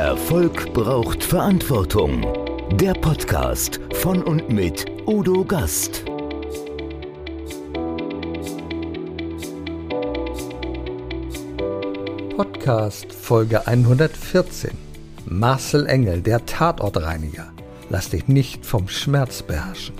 Erfolg braucht Verantwortung. Der Podcast von und mit Udo Gast. Podcast Folge 114. Marcel Engel, der Tatortreiniger. Lass dich nicht vom Schmerz beherrschen.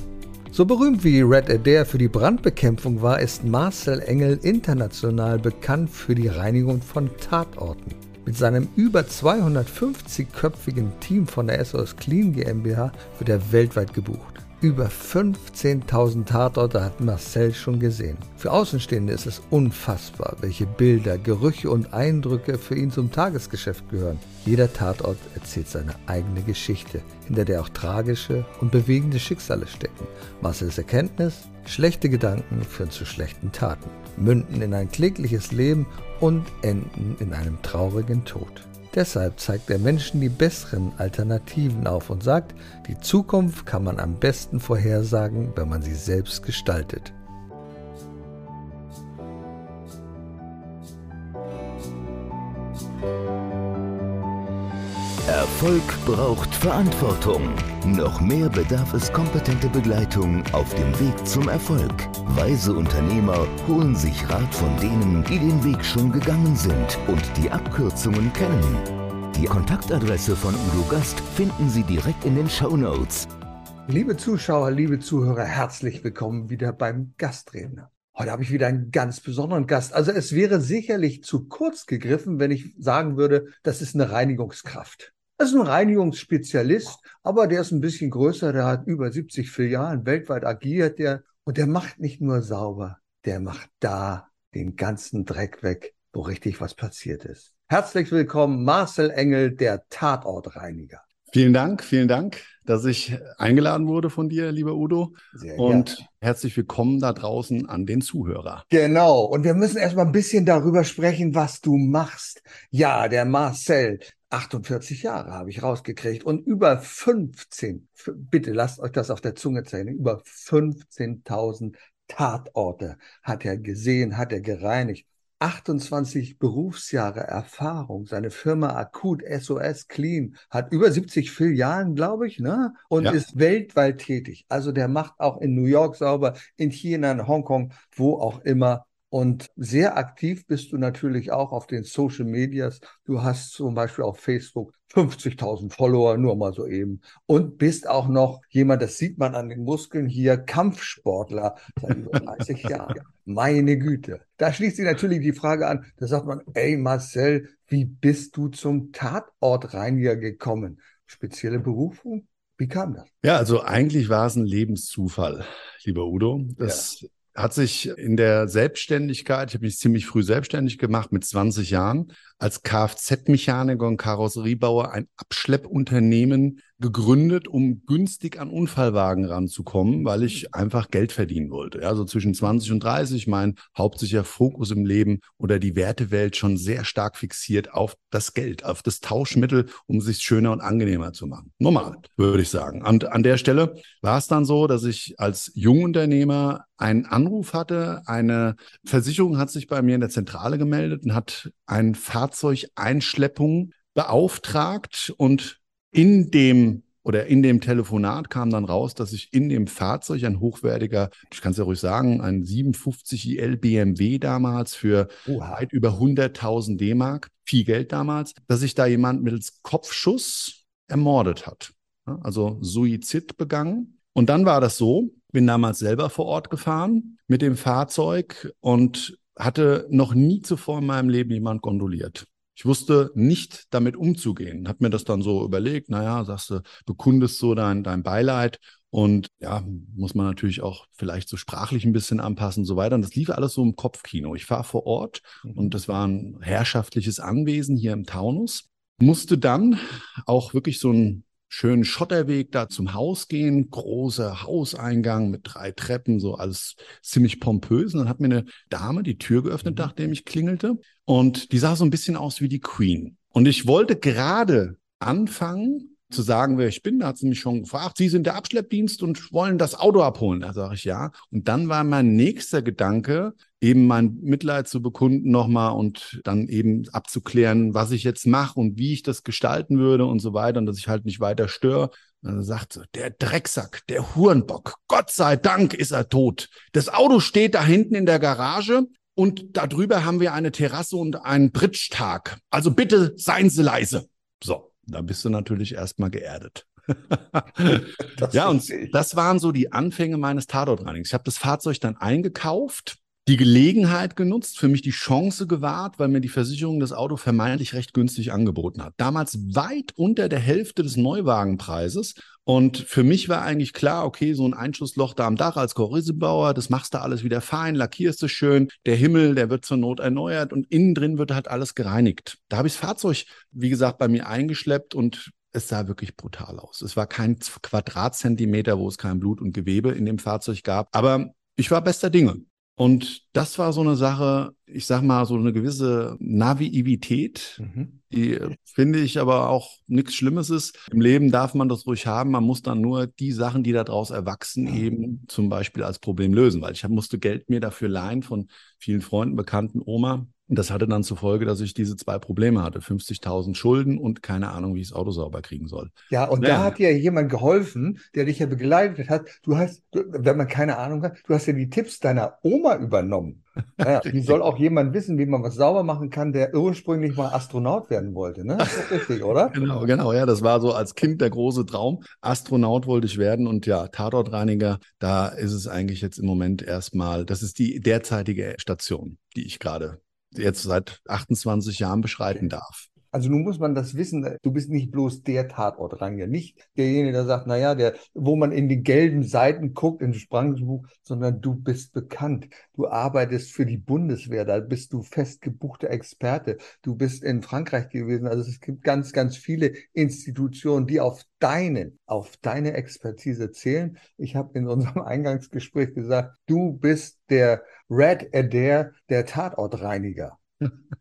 So berühmt wie Red Adair für die Brandbekämpfung war, ist Marcel Engel international bekannt für die Reinigung von Tatorten. Mit seinem über 250-köpfigen Team von der SOS Clean GmbH wird er weltweit gebucht. Über 15.000 Tatorte hat Marcel schon gesehen. Für Außenstehende ist es unfassbar, welche Bilder, Gerüche und Eindrücke für ihn zum Tagesgeschäft gehören. Jeder Tatort erzählt seine eigene Geschichte, hinter der auch tragische und bewegende Schicksale stecken. Marcels Erkenntnis, schlechte Gedanken führen zu schlechten Taten, münden in ein klägliches Leben und enden in einem traurigen Tod. Deshalb zeigt er Menschen die besseren Alternativen auf und sagt, die Zukunft kann man am besten vorhersagen, wenn man sie selbst gestaltet. Erfolg braucht Verantwortung. Noch mehr bedarf es kompetente Begleitung auf dem Weg zum Erfolg. Weise Unternehmer holen sich Rat von denen, die den Weg schon gegangen sind und die Abkürzungen kennen. Die Kontaktadresse von Udo Gast finden Sie direkt in den Show Notes. Liebe Zuschauer, liebe Zuhörer, herzlich willkommen wieder beim Gastredner. Heute habe ich wieder einen ganz besonderen Gast. Also es wäre sicherlich zu kurz gegriffen, wenn ich sagen würde, das ist eine Reinigungskraft. Das ist ein Reinigungsspezialist, aber der ist ein bisschen größer, der hat über 70 Filialen, weltweit agiert der und der macht nicht nur sauber, der macht da den ganzen Dreck weg, wo richtig was passiert ist. Herzlich willkommen, Marcel Engel, der Tatortreiniger. Vielen Dank, vielen Dank, dass ich eingeladen wurde von dir, lieber Udo. Sehr und gerne. herzlich willkommen da draußen an den Zuhörer. Genau. Und wir müssen erstmal ein bisschen darüber sprechen, was du machst. Ja, der Marcel, 48 Jahre habe ich rausgekriegt und über 15, bitte lasst euch das auf der Zunge zählen, über 15.000 Tatorte hat er gesehen, hat er gereinigt. 28 Berufsjahre Erfahrung. Seine Firma Akut SOS Clean hat über 70 Filialen, glaube ich, ne? Und ja. ist weltweit tätig. Also der macht auch in New York sauber, in China, in Hongkong, wo auch immer. Und sehr aktiv bist du natürlich auch auf den Social Medias. Du hast zum Beispiel auf Facebook 50.000 Follower, nur mal so eben. Und bist auch noch jemand, das sieht man an den Muskeln hier, Kampfsportler seit über 30 Jahren. Meine Güte. Da schließt sich natürlich die Frage an, da sagt man, ey Marcel, wie bist du zum Tatortreiniger gekommen? Spezielle Berufung? Wie kam das? Ja, also eigentlich war es ein Lebenszufall, lieber Udo. Das ja hat sich in der Selbstständigkeit, ich habe mich ziemlich früh selbstständig gemacht mit 20 Jahren, als Kfz-Mechaniker und Karosseriebauer ein Abschleppunternehmen gegründet, um günstig an Unfallwagen ranzukommen, weil ich einfach Geld verdienen wollte. Also zwischen 20 und 30, mein hauptsächlicher Fokus im Leben oder die Wertewelt schon sehr stark fixiert auf das Geld, auf das Tauschmittel, um es sich schöner und angenehmer zu machen. Normal, würde ich sagen. Und an der Stelle war es dann so, dass ich als Jungunternehmer einen Anruf hatte. Eine Versicherung hat sich bei mir in der Zentrale gemeldet und hat ein Fahrzeugeinschleppung beauftragt und in dem oder in dem Telefonat kam dann raus, dass ich in dem Fahrzeug ein hochwertiger, ich kann es ja ruhig sagen, ein 750 IL BMW damals für Oha. weit über 100.000 D-Mark, viel Geld damals, dass sich da jemand mittels Kopfschuss ermordet hat. Also Suizid begangen. Und dann war das so, bin damals selber vor Ort gefahren mit dem Fahrzeug und hatte noch nie zuvor in meinem Leben jemand gondoliert. Ich wusste nicht damit umzugehen. Hab mir das dann so überlegt, naja, sagst du, bekundest so dein, dein Beileid und ja, muss man natürlich auch vielleicht so sprachlich ein bisschen anpassen und so weiter. Und das lief alles so im Kopfkino. Ich war vor Ort mhm. und das war ein herrschaftliches Anwesen hier im Taunus. Musste dann auch wirklich so ein schönen Schotterweg da zum Haus gehen, großer Hauseingang mit drei Treppen, so alles ziemlich pompös. Und dann hat mir eine Dame die Tür geöffnet, mhm. nachdem ich klingelte. Und die sah so ein bisschen aus wie die Queen. Und ich wollte gerade anfangen, zu sagen, wer ich bin. Da hat sie mich schon gefragt, Sie sind der Abschleppdienst und wollen das Auto abholen. Da sage ich ja. Und dann war mein nächster Gedanke, eben mein Mitleid zu bekunden nochmal und dann eben abzuklären, was ich jetzt mache und wie ich das gestalten würde und so weiter und dass ich halt nicht weiter störe. Dann sagt sie, der Drecksack, der Hurenbock, Gott sei Dank ist er tot. Das Auto steht da hinten in der Garage und darüber haben wir eine Terrasse und einen Bridge-Tag. Also bitte seien Sie leise. So, da bist du natürlich erstmal geerdet. ja, und das waren so die Anfänge meines Tatortreinings. Ich habe das Fahrzeug dann eingekauft die Gelegenheit genutzt, für mich die Chance gewahrt, weil mir die Versicherung das Auto vermeintlich recht günstig angeboten hat. Damals weit unter der Hälfte des Neuwagenpreises. Und für mich war eigentlich klar, okay, so ein Einschussloch da am Dach als Korrissebauer, das machst du alles wieder fein, lackierst du schön, der Himmel, der wird zur Not erneuert und innen drin wird halt alles gereinigt. Da habe ich das Fahrzeug, wie gesagt, bei mir eingeschleppt und es sah wirklich brutal aus. Es war kein Quadratzentimeter, wo es kein Blut und Gewebe in dem Fahrzeug gab. Aber ich war bester Dinge. Und das war so eine Sache, ich sag mal, so eine gewisse Naivität, mhm. die finde ich aber auch nichts Schlimmes ist. Im Leben darf man das ruhig haben. Man muss dann nur die Sachen, die daraus erwachsen, eben zum Beispiel als Problem lösen, weil ich musste Geld mir dafür leihen von vielen Freunden, Bekannten, Oma. Und das hatte dann zur Folge, dass ich diese zwei Probleme hatte. 50.000 Schulden und keine Ahnung, wie ich das Auto sauber kriegen soll. Ja, und ja. da hat dir jemand geholfen, der dich ja begleitet hat. Du hast, wenn man keine Ahnung hat, du hast ja die Tipps deiner Oma übernommen. Naja, wie soll auch jemand wissen, wie man was sauber machen kann, der ursprünglich mal Astronaut werden wollte, ne? Das ist richtig, oder? genau, genau, ja. Das war so als Kind der große Traum. Astronaut wollte ich werden und ja, Tatortreiniger, da ist es eigentlich jetzt im Moment erstmal, das ist die derzeitige Station, die ich gerade jetzt seit 28 Jahren beschreiten darf. Also nun muss man das wissen, du bist nicht bloß der Tatortranger, nicht derjenige, der sagt, naja, der, wo man in die gelben Seiten guckt, in Sprangbuch, sondern du bist bekannt. Du arbeitest für die Bundeswehr, da bist du festgebuchter Experte. Du bist in Frankreich gewesen. Also es gibt ganz, ganz viele Institutionen, die auf deine, auf deine Expertise zählen. Ich habe in unserem Eingangsgespräch gesagt, du bist der Red Adair, der Tatortreiniger.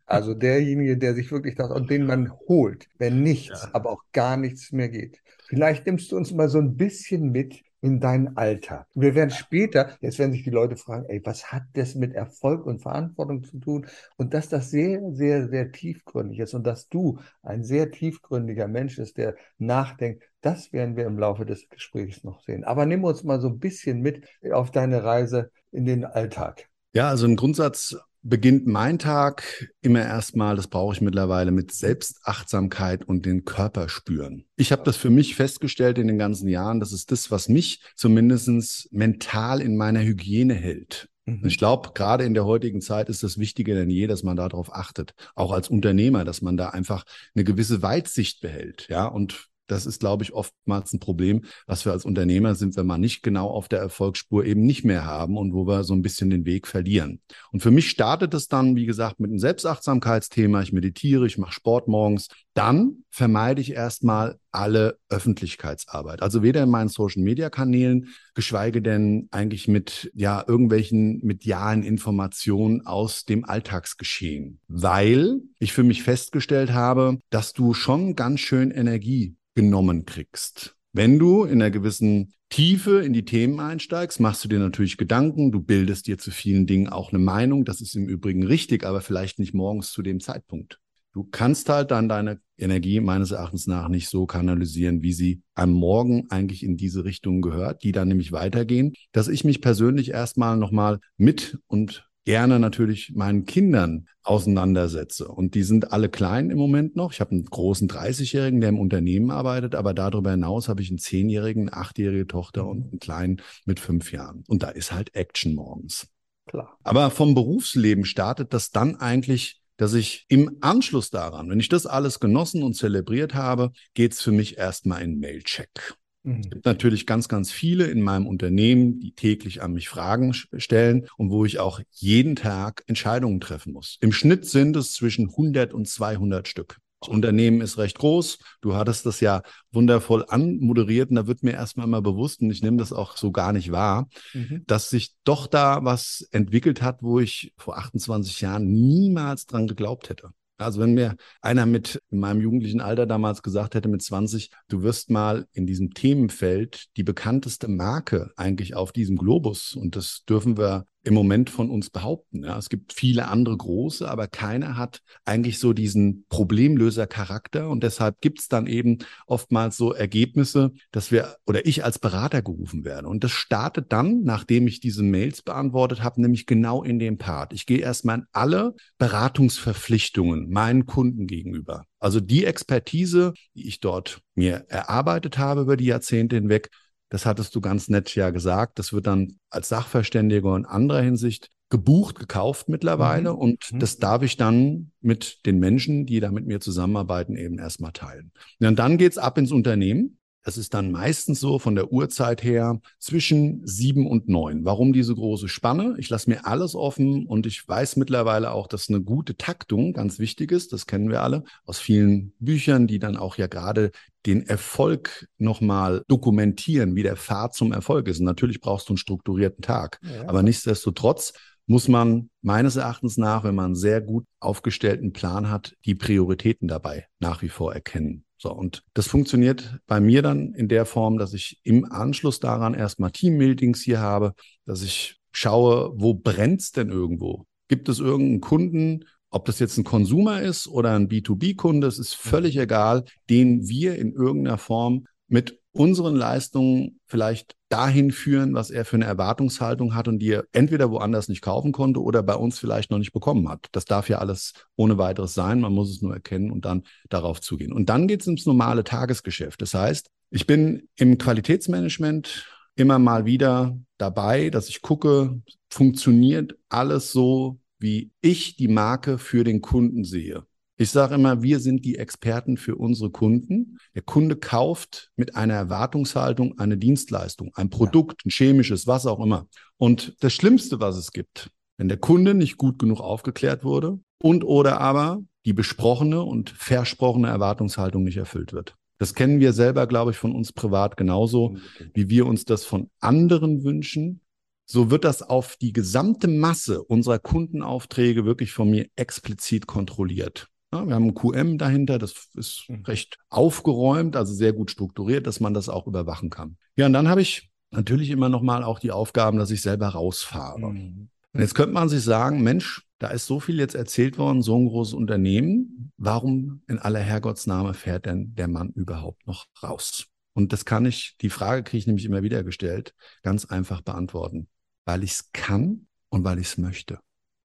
Also derjenige, der sich wirklich das und den man holt, wenn nichts, ja. aber auch gar nichts mehr geht. Vielleicht nimmst du uns mal so ein bisschen mit in deinen Alltag. Wir werden später, jetzt werden sich die Leute fragen, ey, was hat das mit Erfolg und Verantwortung zu tun? Und dass das sehr, sehr, sehr tiefgründig ist und dass du ein sehr tiefgründiger Mensch ist, der nachdenkt, das werden wir im Laufe des Gesprächs noch sehen. Aber nimm uns mal so ein bisschen mit auf deine Reise in den Alltag. Ja, also im Grundsatz beginnt mein Tag immer erstmal, das brauche ich mittlerweile, mit Selbstachtsamkeit und den Körper spüren. Ich habe das für mich festgestellt in den ganzen Jahren, das ist das, was mich zumindest mental in meiner Hygiene hält. Mhm. Ich glaube, gerade in der heutigen Zeit ist das wichtiger denn je, dass man darauf achtet. Auch als Unternehmer, dass man da einfach eine gewisse Weitsicht behält. Ja, und das ist, glaube ich, oftmals ein Problem, was wir als Unternehmer sind, wenn wir nicht genau auf der Erfolgsspur eben nicht mehr haben und wo wir so ein bisschen den Weg verlieren. Und für mich startet es dann, wie gesagt, mit einem Selbstachtsamkeitsthema. Ich meditiere, ich mache Sport morgens. Dann vermeide ich erstmal alle Öffentlichkeitsarbeit. Also weder in meinen Social Media Kanälen, geschweige denn eigentlich mit, ja, irgendwelchen medialen Informationen aus dem Alltagsgeschehen. Weil ich für mich festgestellt habe, dass du schon ganz schön Energie genommen kriegst. Wenn du in einer gewissen Tiefe in die Themen einsteigst, machst du dir natürlich Gedanken, du bildest dir zu vielen Dingen auch eine Meinung. Das ist im Übrigen richtig, aber vielleicht nicht morgens zu dem Zeitpunkt. Du kannst halt dann deine Energie meines Erachtens nach nicht so kanalisieren, wie sie am Morgen eigentlich in diese Richtung gehört, die dann nämlich weitergehen, dass ich mich persönlich erstmal nochmal mit und gerne natürlich meinen Kindern auseinandersetze. Und die sind alle klein im Moment noch. Ich habe einen großen 30-Jährigen, der im Unternehmen arbeitet, aber darüber hinaus habe ich einen 10-Jährigen, eine 8-jährige Tochter und einen kleinen mit fünf Jahren. Und da ist halt Action morgens. Klar. Aber vom Berufsleben startet das dann eigentlich dass ich im Anschluss daran, wenn ich das alles genossen und zelebriert habe, geht es für mich erstmal in Mailcheck. Mhm. Es gibt natürlich ganz, ganz viele in meinem Unternehmen, die täglich an mich Fragen stellen und wo ich auch jeden Tag Entscheidungen treffen muss. Im Schnitt sind es zwischen 100 und 200 Stück. Das Unternehmen ist recht groß. Du hattest das ja wundervoll anmoderiert und da wird mir erstmal mal bewusst, und ich nehme das auch so gar nicht wahr, mhm. dass sich doch da was entwickelt hat, wo ich vor 28 Jahren niemals dran geglaubt hätte. Also wenn mir einer mit in meinem jugendlichen Alter damals gesagt hätte mit 20, du wirst mal in diesem Themenfeld die bekannteste Marke eigentlich auf diesem Globus und das dürfen wir im Moment von uns behaupten. Ja. Es gibt viele andere große, aber keiner hat eigentlich so diesen Problemlöser-Charakter und deshalb gibt es dann eben oftmals so Ergebnisse, dass wir oder ich als Berater gerufen werde. Und das startet dann, nachdem ich diese Mails beantwortet habe, nämlich genau in dem Part. Ich gehe erstmal in alle Beratungsverpflichtungen meinen Kunden gegenüber. Also die Expertise, die ich dort mir erarbeitet habe über die Jahrzehnte hinweg, das hattest du ganz nett ja gesagt. Das wird dann als Sachverständiger in anderer Hinsicht gebucht, gekauft mittlerweile. Mhm. Und mhm. das darf ich dann mit den Menschen, die da mit mir zusammenarbeiten, eben erstmal teilen. Und dann geht's ab ins Unternehmen. Das ist dann meistens so von der Uhrzeit her zwischen sieben und neun. Warum diese große Spanne? Ich lasse mir alles offen und ich weiß mittlerweile auch, dass eine gute Taktung ganz wichtig ist. Das kennen wir alle aus vielen Büchern, die dann auch ja gerade den Erfolg nochmal dokumentieren, wie der Pfad zum Erfolg ist. Und natürlich brauchst du einen strukturierten Tag. Ja. Aber nichtsdestotrotz muss man meines Erachtens nach, wenn man einen sehr gut aufgestellten Plan hat, die Prioritäten dabei nach wie vor erkennen. So, und das funktioniert bei mir dann in der Form, dass ich im Anschluss daran erstmal Team-Meetings hier habe, dass ich schaue, wo brennt's denn irgendwo? Gibt es irgendeinen Kunden, ob das jetzt ein Konsumer ist oder ein B2B-Kunde, es ist völlig mhm. egal, den wir in irgendeiner Form mit unseren Leistungen vielleicht dahin führen, was er für eine Erwartungshaltung hat und die er entweder woanders nicht kaufen konnte oder bei uns vielleicht noch nicht bekommen hat. Das darf ja alles ohne weiteres sein. Man muss es nur erkennen und dann darauf zugehen. Und dann geht es ins normale Tagesgeschäft. Das heißt, ich bin im Qualitätsmanagement immer mal wieder dabei, dass ich gucke, funktioniert alles so, wie ich die Marke für den Kunden sehe. Ich sage immer, wir sind die Experten für unsere Kunden. Der Kunde kauft mit einer Erwartungshaltung eine Dienstleistung, ein Produkt, ein chemisches, was auch immer. Und das Schlimmste, was es gibt, wenn der Kunde nicht gut genug aufgeklärt wurde und oder aber die besprochene und versprochene Erwartungshaltung nicht erfüllt wird. Das kennen wir selber, glaube ich, von uns privat genauso, wie wir uns das von anderen wünschen. So wird das auf die gesamte Masse unserer Kundenaufträge wirklich von mir explizit kontrolliert. Ja, wir haben ein QM dahinter, das ist mhm. recht aufgeräumt, also sehr gut strukturiert, dass man das auch überwachen kann. Ja, und dann habe ich natürlich immer noch mal auch die Aufgaben, dass ich selber rausfahre. Mhm. Und jetzt könnte man sich sagen, Mensch, da ist so viel jetzt erzählt worden, so ein großes Unternehmen. Warum in aller Herrgottsname fährt denn der Mann überhaupt noch raus? Und das kann ich, die Frage kriege ich nämlich immer wieder gestellt, ganz einfach beantworten. Weil ich es kann und weil ich es möchte.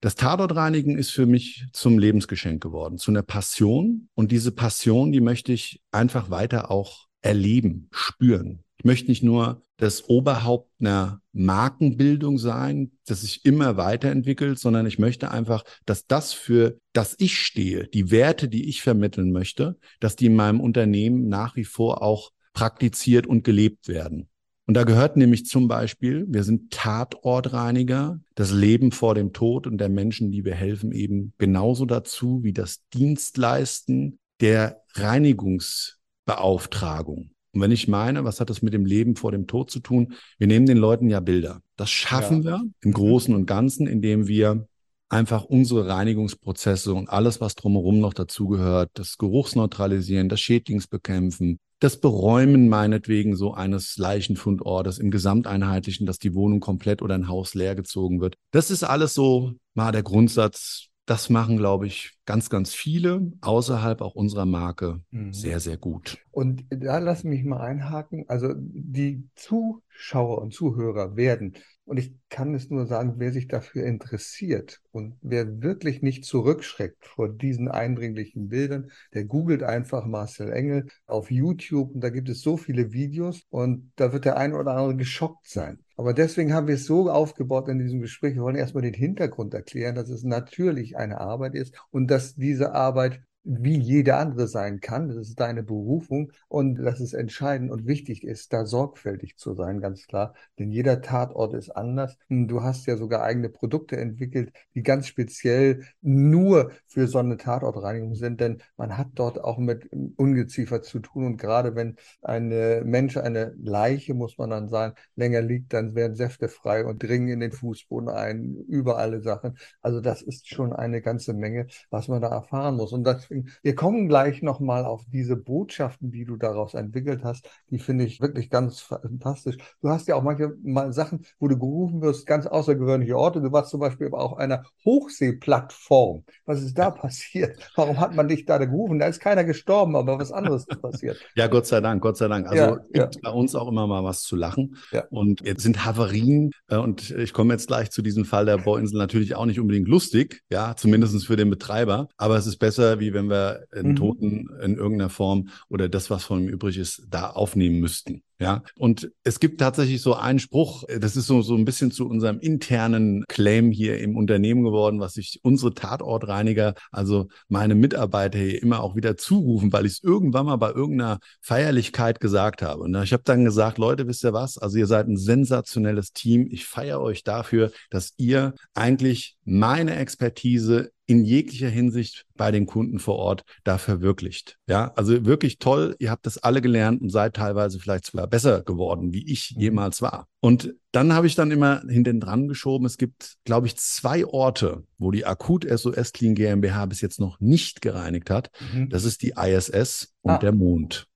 Das Tatortreinigen ist für mich zum Lebensgeschenk geworden, zu einer Passion. Und diese Passion, die möchte ich einfach weiter auch erleben, spüren. Ich möchte nicht nur das Oberhaupt einer Markenbildung sein, das sich immer weiterentwickelt, sondern ich möchte einfach, dass das für das ich stehe, die Werte, die ich vermitteln möchte, dass die in meinem Unternehmen nach wie vor auch praktiziert und gelebt werden. Und da gehört nämlich zum Beispiel, wir sind Tatortreiniger, das Leben vor dem Tod und der Menschen, die wir helfen, eben genauso dazu wie das Dienstleisten der Reinigungsbeauftragung. Und wenn ich meine, was hat das mit dem Leben vor dem Tod zu tun? Wir nehmen den Leuten ja Bilder. Das schaffen ja. wir im Großen und Ganzen, indem wir einfach unsere Reinigungsprozesse und alles, was drumherum noch dazugehört, das Geruchsneutralisieren, das Schädlingsbekämpfen, das Beräumen meinetwegen so eines Leichenfundortes im Gesamteinheitlichen, dass die Wohnung komplett oder ein Haus leer gezogen wird. Das ist alles so mal der Grundsatz. Das machen, glaube ich, ganz, ganz viele außerhalb auch unserer Marke mhm. sehr, sehr gut. Und da lass mich mal einhaken. Also die Zuschauer und Zuhörer werden und ich kann es nur sagen, wer sich dafür interessiert und wer wirklich nicht zurückschreckt vor diesen eindringlichen Bildern, der googelt einfach Marcel Engel auf YouTube und da gibt es so viele Videos und da wird der ein oder andere geschockt sein. Aber deswegen haben wir es so aufgebaut in diesem Gespräch. Wir wollen erstmal den Hintergrund erklären, dass es natürlich eine Arbeit ist und dass diese Arbeit wie jeder andere sein kann. Das ist deine Berufung und dass es entscheidend und wichtig ist, da sorgfältig zu sein, ganz klar. Denn jeder Tatort ist anders. Du hast ja sogar eigene Produkte entwickelt, die ganz speziell nur für so eine Tatortreinigung sind, denn man hat dort auch mit Ungeziefer zu tun und gerade wenn eine Mensch, eine Leiche, muss man dann sagen, länger liegt, dann werden Säfte frei und dringen in den Fußboden ein, über alle Sachen. Also das ist schon eine ganze Menge, was man da erfahren muss. Und deswegen, wir kommen gleich nochmal auf diese Botschaften, die du daraus entwickelt hast. Die finde ich wirklich ganz fantastisch. Du hast ja auch manche mal Sachen, wo du gerufen wirst, ganz außergewöhnliche Orte. Du warst zum Beispiel auf einer Hochseeplattform. Was ist da passiert? Warum hat man dich da gerufen? Da ist keiner gestorben, aber was anderes ist passiert. Ja, Gott sei Dank, Gott sei Dank. Also ja, gibt ja. bei uns auch immer mal was zu lachen. Ja. Und jetzt sind Havarien, äh, und ich komme jetzt gleich zu diesem Fall der Bohrinsel natürlich auch nicht unbedingt lustig, ja, zumindest für den Betreiber. Aber es ist besser, wie wenn wir einen mhm. Toten in irgendeiner Form oder das, was von ihm übrig ist, da aufnehmen müssten. Ja, und es gibt tatsächlich so einen Spruch, das ist so, so ein bisschen zu unserem internen Claim hier im Unternehmen geworden, was sich unsere Tatortreiniger, also meine Mitarbeiter hier immer auch wieder zurufen, weil ich es irgendwann mal bei irgendeiner Feierlichkeit gesagt habe. Und ich habe dann gesagt, Leute, wisst ihr was? Also ihr seid ein sensationelles Team. Ich feiere euch dafür, dass ihr eigentlich meine Expertise in jeglicher Hinsicht bei den Kunden vor Ort da verwirklicht. Ja, also wirklich toll. Ihr habt das alle gelernt und seid teilweise vielleicht sogar besser geworden, wie ich mhm. jemals war. Und dann habe ich dann immer hinten dran geschoben. Es gibt, glaube ich, zwei Orte, wo die Akut SOS Clean GmbH bis jetzt noch nicht gereinigt hat. Mhm. Das ist die ISS und ah. der Mond.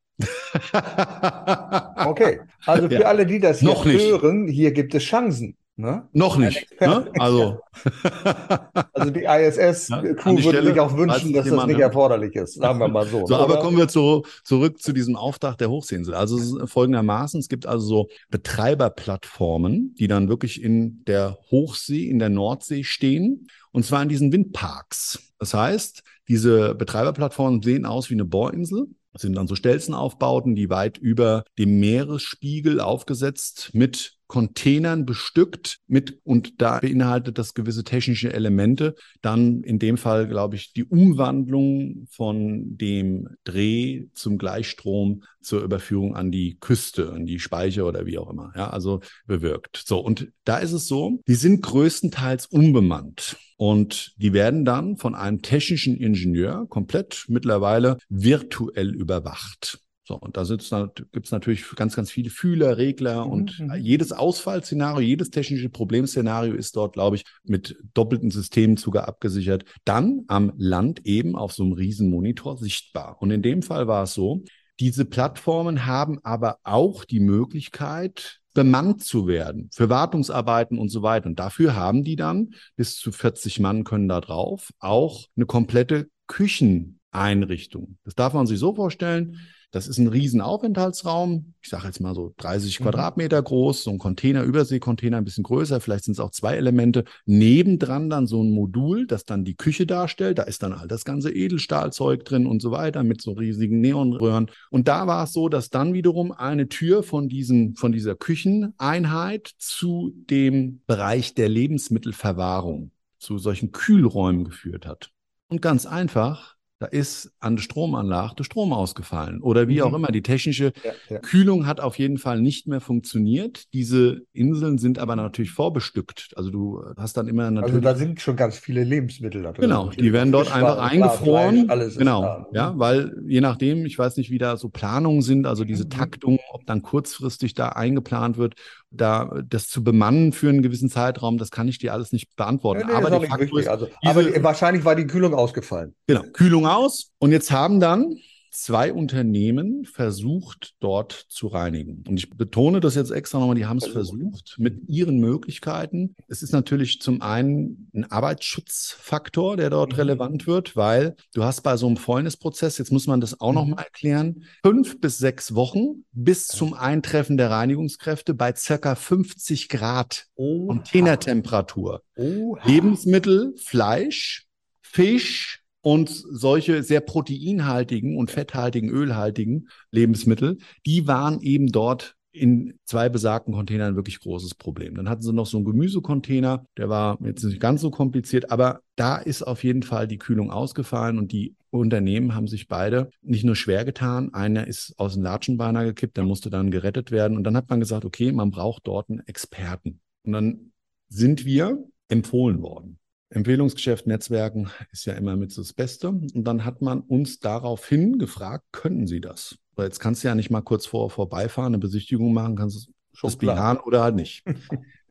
okay, also für ja. alle, die das noch hören, hier gibt es Chancen. Ne? Noch nicht. Ne? Also. also die ISS-Crew ja, würde sich auch wünschen, dass das nicht erforderlich ist, sagen wir mal so. so aber kommen wir zu, zurück zu diesem Auftrag der Hochseeinsel. Also folgendermaßen, es gibt also so Betreiberplattformen, die dann wirklich in der Hochsee, in der Nordsee stehen, und zwar in diesen Windparks. Das heißt, diese Betreiberplattformen sehen aus wie eine Bohrinsel, das sind dann so Stelzenaufbauten, die weit über dem Meeresspiegel aufgesetzt mit Containern bestückt mit, und da beinhaltet das gewisse technische Elemente. Dann in dem Fall, glaube ich, die Umwandlung von dem Dreh zum Gleichstrom zur Überführung an die Küste, an die Speicher oder wie auch immer. Ja, also bewirkt. So. Und da ist es so, die sind größtenteils unbemannt. Und die werden dann von einem technischen Ingenieur komplett mittlerweile virtuell überwacht. So, und da gibt es natürlich ganz, ganz viele Fühler, Regler mhm. und mhm. jedes Ausfallszenario, jedes technische Problemszenario ist dort, glaube ich, mit doppelten Systemen sogar abgesichert. Dann am Land eben auf so einem riesen Monitor sichtbar. Und in dem Fall war es so, diese Plattformen haben aber auch die Möglichkeit, bemannt zu werden für Wartungsarbeiten und so weiter. Und dafür haben die dann bis zu 40 Mann können da drauf auch eine komplette Kücheneinrichtung. Das darf man sich so vorstellen. Das ist ein Riesenaufenthaltsraum. Ich sage jetzt mal so 30 mhm. Quadratmeter groß, so ein Container, Überseekontainer ein bisschen größer. Vielleicht sind es auch zwei Elemente. Nebendran dann so ein Modul, das dann die Küche darstellt. Da ist dann all das ganze Edelstahlzeug drin und so weiter mit so riesigen Neonröhren. Und da war es so, dass dann wiederum eine Tür von diesem, von dieser Kücheneinheit zu dem Bereich der Lebensmittelverwahrung, zu solchen Kühlräumen geführt hat. Und ganz einfach, da ist an der Stromanlage der Strom ausgefallen oder wie mhm. auch immer. Die technische ja, ja. Kühlung hat auf jeden Fall nicht mehr funktioniert. Diese Inseln sind aber natürlich vorbestückt. Also du hast dann immer natürlich. Also da sind schon ganz viele Lebensmittel da drin. Genau, die werden dort einfach eingefroren. Fleisch, genau, da. ja, mhm. weil je nachdem, ich weiß nicht, wie da so Planungen sind, also diese mhm. Taktung, ob dann kurzfristig da eingeplant wird da das zu bemannen für einen gewissen Zeitraum, das kann ich dir alles nicht beantworten. Nee, nee, aber, ist, also, aber wahrscheinlich war die Kühlung ausgefallen. Genau, Kühlung aus. Und jetzt haben dann zwei Unternehmen versucht, dort zu reinigen. Und ich betone das jetzt extra nochmal, die haben es versucht mit ihren Möglichkeiten. Es ist natürlich zum einen ein Arbeitsschutzfaktor, der dort mhm. relevant wird, weil du hast bei so einem Fäulnisprozess, jetzt muss man das auch nochmal mhm. erklären, fünf bis sechs Wochen bis zum Eintreffen der Reinigungskräfte bei circa 50 Grad Containertemperatur. Lebensmittel, Fleisch, Fisch, und solche sehr proteinhaltigen und fetthaltigen, ölhaltigen Lebensmittel, die waren eben dort in zwei besagten Containern wirklich großes Problem. Dann hatten sie noch so einen Gemüsecontainer, der war jetzt nicht ganz so kompliziert, aber da ist auf jeden Fall die Kühlung ausgefallen und die Unternehmen haben sich beide nicht nur schwer getan, einer ist aus dem Latschenbeiner gekippt, der musste dann gerettet werden und dann hat man gesagt, okay, man braucht dort einen Experten. Und dann sind wir empfohlen worden. Empfehlungsgeschäft Netzwerken ist ja immer mit so das Beste. Und dann hat man uns daraufhin gefragt, können Sie das? Weil jetzt kannst du ja nicht mal kurz vor vorbeifahren, eine Besichtigung machen, kannst du das bejahen oder halt nicht.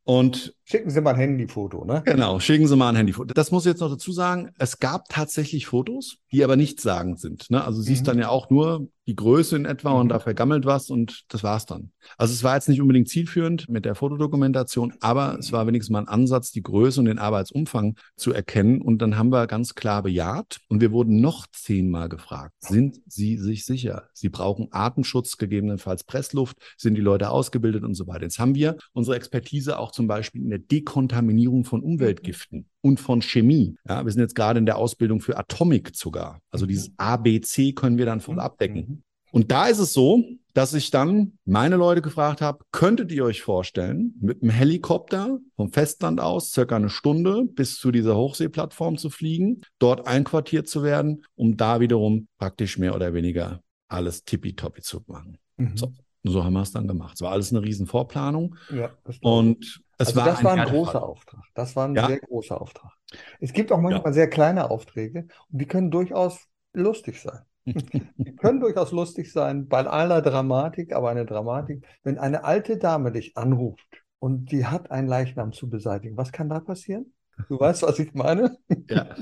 Und schicken Sie mal ein Handyfoto, ne? Genau, schicken Sie mal ein Handyfoto. Das muss ich jetzt noch dazu sagen. Es gab tatsächlich Fotos, die aber nichtssagend sind. Ne? Also siehst mhm. dann ja auch nur die Größe in etwa mhm. und da vergammelt was und das war's dann. Also es war jetzt nicht unbedingt zielführend mit der Fotodokumentation, aber es war wenigstens mal ein Ansatz, die Größe und den Arbeitsumfang zu erkennen. Und dann haben wir ganz klar bejaht und wir wurden noch zehnmal gefragt, sind Sie sich sicher? Sie brauchen Atemschutz, gegebenenfalls Pressluft, sind die Leute ausgebildet und so weiter. Jetzt haben wir unsere Expertise auch zum Beispiel in der Dekontaminierung von Umweltgiften und von Chemie. Ja, wir sind jetzt gerade in der Ausbildung für Atomic sogar. Also mhm. dieses ABC können wir dann voll mhm. abdecken. Mhm. Und da ist es so, dass ich dann meine Leute gefragt habe, könntet ihr euch vorstellen, mit einem Helikopter vom Festland aus circa eine Stunde bis zu dieser Hochseeplattform zu fliegen, dort einquartiert zu werden, um da wiederum praktisch mehr oder weniger alles tippitoppi zu machen. Mhm. So. So haben wir es dann gemacht. Es war alles eine riesen Vorplanung. Ja, und es also war das ein war ein großer Auftrag. Das war ein ja. sehr großer Auftrag. Es gibt auch manchmal ja. sehr kleine Aufträge und die können durchaus lustig sein. die können durchaus lustig sein, bei aller Dramatik, aber eine Dramatik, wenn eine alte Dame dich anruft und die hat einen Leichnam zu beseitigen, was kann da passieren? Du weißt, was ich meine? Ja.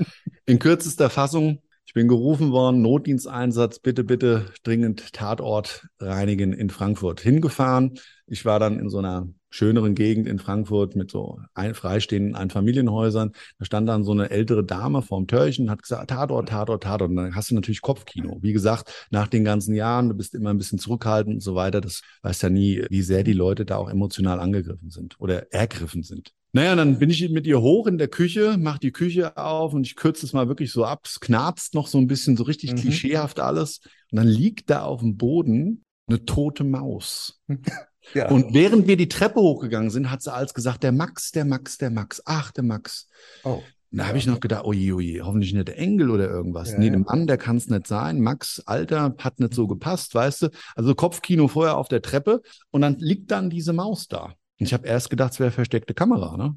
In kürzester Fassung ich bin gerufen worden, Notdiensteinsatz, bitte, bitte dringend Tatort reinigen in Frankfurt. Hingefahren. Ich war dann in so einer schöneren Gegend in Frankfurt mit so ein, freistehenden Einfamilienhäusern. Da stand dann so eine ältere Dame vorm Türchen, hat gesagt, Tatort, Tatort, Tatort. Und dann hast du natürlich Kopfkino. Wie gesagt, nach den ganzen Jahren, du bist immer ein bisschen zurückhaltend und so weiter. Das weißt ja nie, wie sehr die Leute da auch emotional angegriffen sind oder ergriffen sind. Naja, dann bin ich mit ihr hoch in der Küche, mach die Küche auf und ich kürze es mal wirklich so ab. Es knarzt noch so ein bisschen, so richtig mhm. klischeehaft alles. Und dann liegt da auf dem Boden eine tote Maus. Ja. Und während wir die Treppe hochgegangen sind, hat sie alles gesagt, der Max, der Max, der Max, ach, der Max. Oh. Da ja. habe ich noch gedacht, oje, oje, hoffentlich nicht der Engel oder irgendwas. Ja, nee, der Mann, der kann es nicht sein. Max, Alter, hat nicht so gepasst, weißt du. Also Kopfkino vorher auf der Treppe und dann liegt dann diese Maus da. Und ich habe erst gedacht, es wäre versteckte Kamera, ne?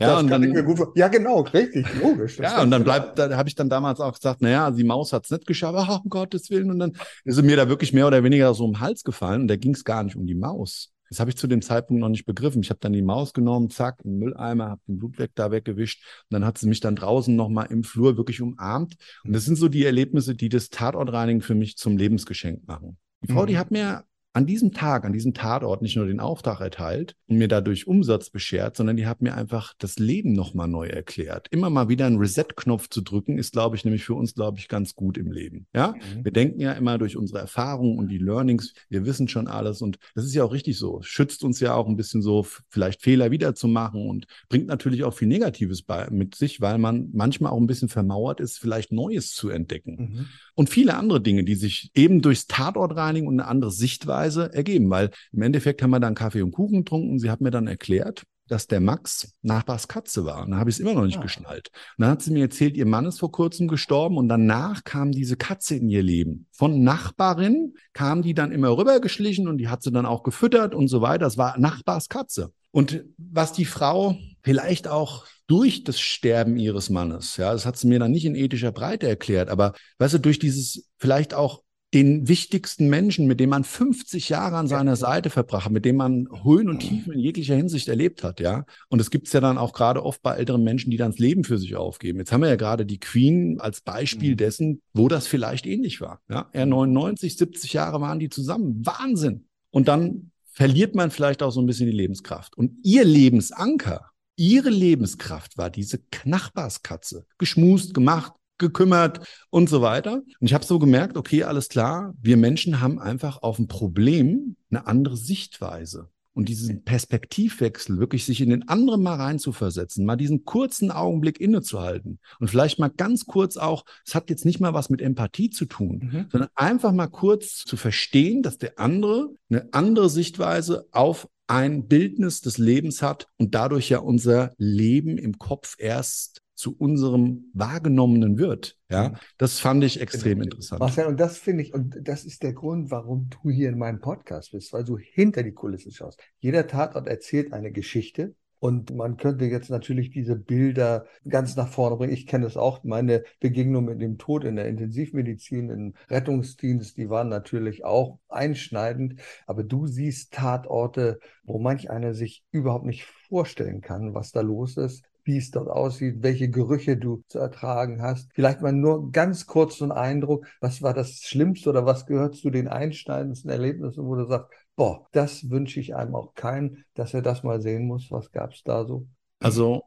Ja, und dann, ja, genau, richtig, logisch. ja, und dann bleibt, da habe ich dann damals auch gesagt, naja, die Maus hat's nicht geschafft, ach, um Gottes Willen. Und dann ist mir da wirklich mehr oder weniger so um den Hals gefallen. Und da ging es gar nicht um die Maus. Das habe ich zu dem Zeitpunkt noch nicht begriffen. Ich habe dann die Maus genommen, zack, einen Mülleimer, habe den Blutweg da weggewischt. Und dann hat sie mich dann draußen nochmal im Flur wirklich umarmt. Und das sind so die Erlebnisse, die das Tatortreinigen für mich zum Lebensgeschenk machen. Die Frau, mhm. die hat mir an diesem Tag, an diesem Tatort nicht nur den Auftrag erteilt und mir dadurch Umsatz beschert, sondern die hat mir einfach das Leben nochmal neu erklärt. Immer mal wieder einen Reset-Knopf zu drücken, ist, glaube ich, nämlich für uns, glaube ich, ganz gut im Leben. Ja, mhm. wir denken ja immer durch unsere Erfahrungen und die Learnings, wir wissen schon alles und das ist ja auch richtig so. Schützt uns ja auch ein bisschen so, vielleicht Fehler wiederzumachen und bringt natürlich auch viel Negatives bei, mit sich, weil man manchmal auch ein bisschen vermauert ist, vielleicht Neues zu entdecken. Mhm. Und viele andere Dinge, die sich eben durchs Tatortreinigen und eine andere Sichtweise Weise ergeben, weil im Endeffekt haben wir dann Kaffee und Kuchen getrunken. Sie hat mir dann erklärt, dass der Max Nachbars Katze war. Und da habe ich es immer noch nicht ja. Ah. geschnallt. Und dann hat sie mir erzählt, ihr Mann ist vor kurzem gestorben und danach kam diese Katze in ihr Leben. Von Nachbarin kam die dann immer rübergeschlichen und die hat sie dann auch gefüttert und so weiter. Das war Nachbars Katze. Und was die Frau vielleicht auch durch das Sterben ihres Mannes, ja, das hat sie mir dann nicht in ethischer Breite erklärt, aber weißt du, durch dieses vielleicht auch den wichtigsten Menschen, mit dem man 50 Jahre an seiner Seite verbracht hat, mit dem man Höhen und Tiefen in jeglicher Hinsicht erlebt hat, ja. Und es gibt es ja dann auch gerade oft bei älteren Menschen, die dann das Leben für sich aufgeben. Jetzt haben wir ja gerade die Queen als Beispiel mhm. dessen, wo das vielleicht ähnlich war. Ja, er 99, 70 Jahre waren die zusammen. Wahnsinn. Und dann verliert man vielleicht auch so ein bisschen die Lebenskraft. Und ihr Lebensanker, ihre Lebenskraft war diese Nachbarskatze. Geschmust, gemacht, gekümmert und so weiter. Und ich habe so gemerkt, okay, alles klar, wir Menschen haben einfach auf ein Problem eine andere Sichtweise. und diesen Perspektivwechsel, wirklich sich in den anderen mal reinzuversetzen, mal diesen kurzen Augenblick innezuhalten und vielleicht mal ganz kurz auch, es hat jetzt nicht mal was mit Empathie zu tun, mhm. sondern einfach mal kurz zu verstehen, dass der andere eine andere Sichtweise auf ein Bildnis des Lebens hat und dadurch ja unser Leben im Kopf erst zu unserem wahrgenommenen wird. Ja, das fand ich extrem interessant. Marcel, und das finde ich, und das ist der Grund, warum du hier in meinem Podcast bist, weil du hinter die Kulisse schaust. Jeder Tatort erzählt eine Geschichte. Und man könnte jetzt natürlich diese Bilder ganz nach vorne bringen. Ich kenne das auch. Meine Begegnung mit dem Tod in der Intensivmedizin, im Rettungsdienst, die waren natürlich auch einschneidend. Aber du siehst Tatorte, wo manch einer sich überhaupt nicht vorstellen kann, was da los ist wie es dort aussieht, welche Gerüche du zu ertragen hast. Vielleicht mal nur ganz kurz so ein Eindruck, was war das Schlimmste oder was gehört zu den einschneidendsten Erlebnissen, wo du sagst, boah, das wünsche ich einem auch keinem, dass er das mal sehen muss. Was gab es da so? Also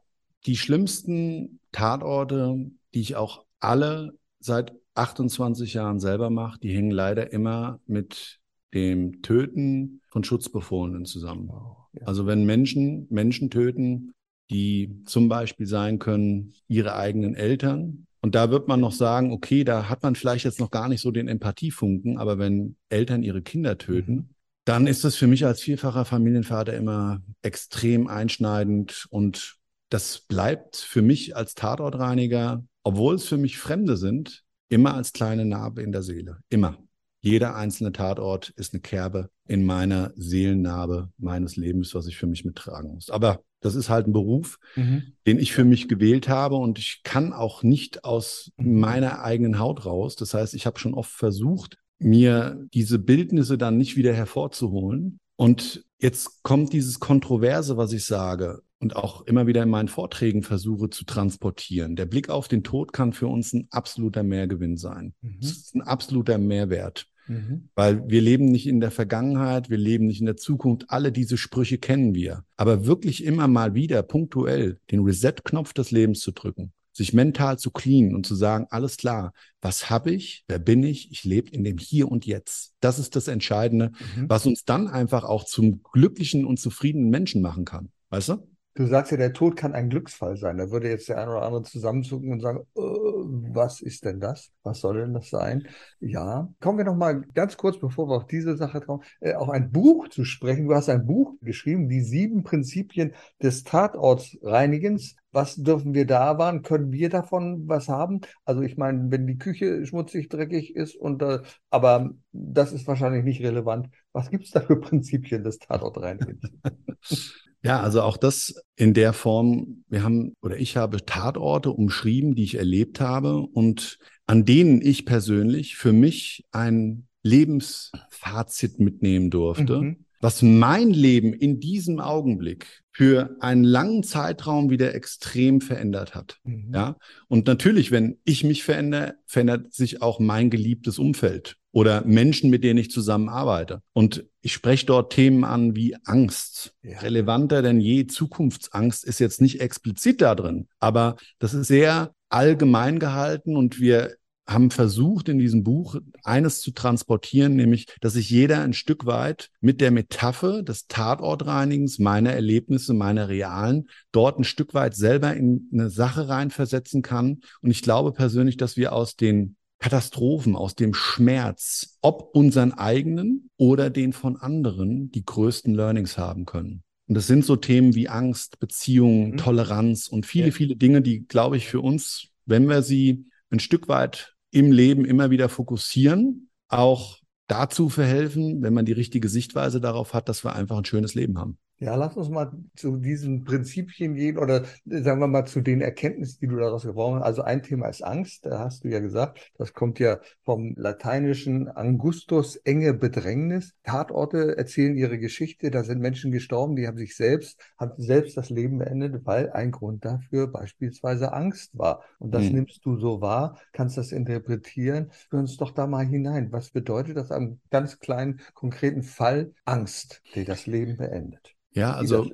die schlimmsten Tatorte, die ich auch alle seit 28 Jahren selber mache, die hängen leider immer mit dem Töten von Schutzbefohlenen zusammen. Oh, ja. Also wenn Menschen Menschen töten, die zum Beispiel sein können ihre eigenen Eltern. Und da wird man noch sagen, okay, da hat man vielleicht jetzt noch gar nicht so den Empathiefunken, aber wenn Eltern ihre Kinder töten, mhm. dann ist das für mich als vierfacher Familienvater immer extrem einschneidend und das bleibt für mich als Tatortreiniger, obwohl es für mich Fremde sind, immer als kleine Narbe in der Seele. Immer. Jeder einzelne Tatort ist eine Kerbe in meiner Seelennarbe meines Lebens, was ich für mich mittragen muss. Aber das ist halt ein Beruf, mhm. den ich für mich gewählt habe und ich kann auch nicht aus mhm. meiner eigenen Haut raus. Das heißt, ich habe schon oft versucht, mir diese Bildnisse dann nicht wieder hervorzuholen. Und jetzt kommt dieses Kontroverse, was ich sage und auch immer wieder in meinen Vorträgen versuche zu transportieren. Der Blick auf den Tod kann für uns ein absoluter Mehrgewinn sein. Mhm. Es ist ein absoluter Mehrwert. Mhm. Weil wir leben nicht in der Vergangenheit, wir leben nicht in der Zukunft. Alle diese Sprüche kennen wir. Aber wirklich immer mal wieder punktuell den Reset-Knopf des Lebens zu drücken, sich mental zu cleanen und zu sagen, alles klar, was habe ich, wer bin ich, ich lebe in dem Hier und Jetzt. Das ist das Entscheidende, mhm. was uns dann einfach auch zum glücklichen und zufriedenen Menschen machen kann. Weißt du? Du sagst ja, der Tod kann ein Glücksfall sein. Da würde jetzt der eine oder andere zusammenzucken und sagen, äh, was ist denn das? Was soll denn das sein? Ja, kommen wir noch mal ganz kurz, bevor wir auf diese Sache kommen, äh, auf ein Buch zu sprechen. Du hast ein Buch geschrieben, die sieben Prinzipien des Tatortsreinigens. Was dürfen wir da erwarten? Können wir davon was haben? Also ich meine, wenn die Küche schmutzig, dreckig ist und äh, aber das ist wahrscheinlich nicht relevant. Was gibt es da für Prinzipien des Tatortreinigens? Ja, also auch das in der Form, wir haben oder ich habe Tatorte umschrieben, die ich erlebt habe und an denen ich persönlich für mich ein Lebensfazit mitnehmen durfte, mhm. was mein Leben in diesem Augenblick für einen langen Zeitraum wieder extrem verändert hat. Mhm. Ja. Und natürlich, wenn ich mich verändere, verändert sich auch mein geliebtes Umfeld oder Menschen, mit denen ich zusammenarbeite. Und ich spreche dort Themen an wie Angst. Ja. Relevanter denn je. Zukunftsangst ist jetzt nicht explizit da drin, aber das ist sehr allgemein gehalten und wir haben versucht, in diesem Buch eines zu transportieren, nämlich, dass sich jeder ein Stück weit mit der Metapher des Tatortreinigens, meiner Erlebnisse, meiner realen, dort ein Stück weit selber in eine Sache reinversetzen kann. Und ich glaube persönlich, dass wir aus den Katastrophen, aus dem Schmerz, ob unseren eigenen oder den von anderen, die größten Learnings haben können. Und das sind so Themen wie Angst, Beziehungen, mhm. Toleranz und viele, ja. viele Dinge, die, glaube ich, für uns, wenn wir sie ein Stück weit im Leben immer wieder fokussieren, auch dazu verhelfen, wenn man die richtige Sichtweise darauf hat, dass wir einfach ein schönes Leben haben. Ja, lass uns mal zu diesen Prinzipien gehen oder sagen wir mal zu den Erkenntnissen, die du daraus gewonnen hast. Also ein Thema ist Angst, da hast du ja gesagt, das kommt ja vom lateinischen Angustus, enge Bedrängnis. Tatorte erzählen ihre Geschichte, da sind Menschen gestorben, die haben sich selbst, haben selbst das Leben beendet, weil ein Grund dafür beispielsweise Angst war. Und das mhm. nimmst du so wahr, kannst das interpretieren. Führ uns doch da mal hinein. Was bedeutet das am ganz kleinen, konkreten Fall Angst, die das Leben beendet? Ja, also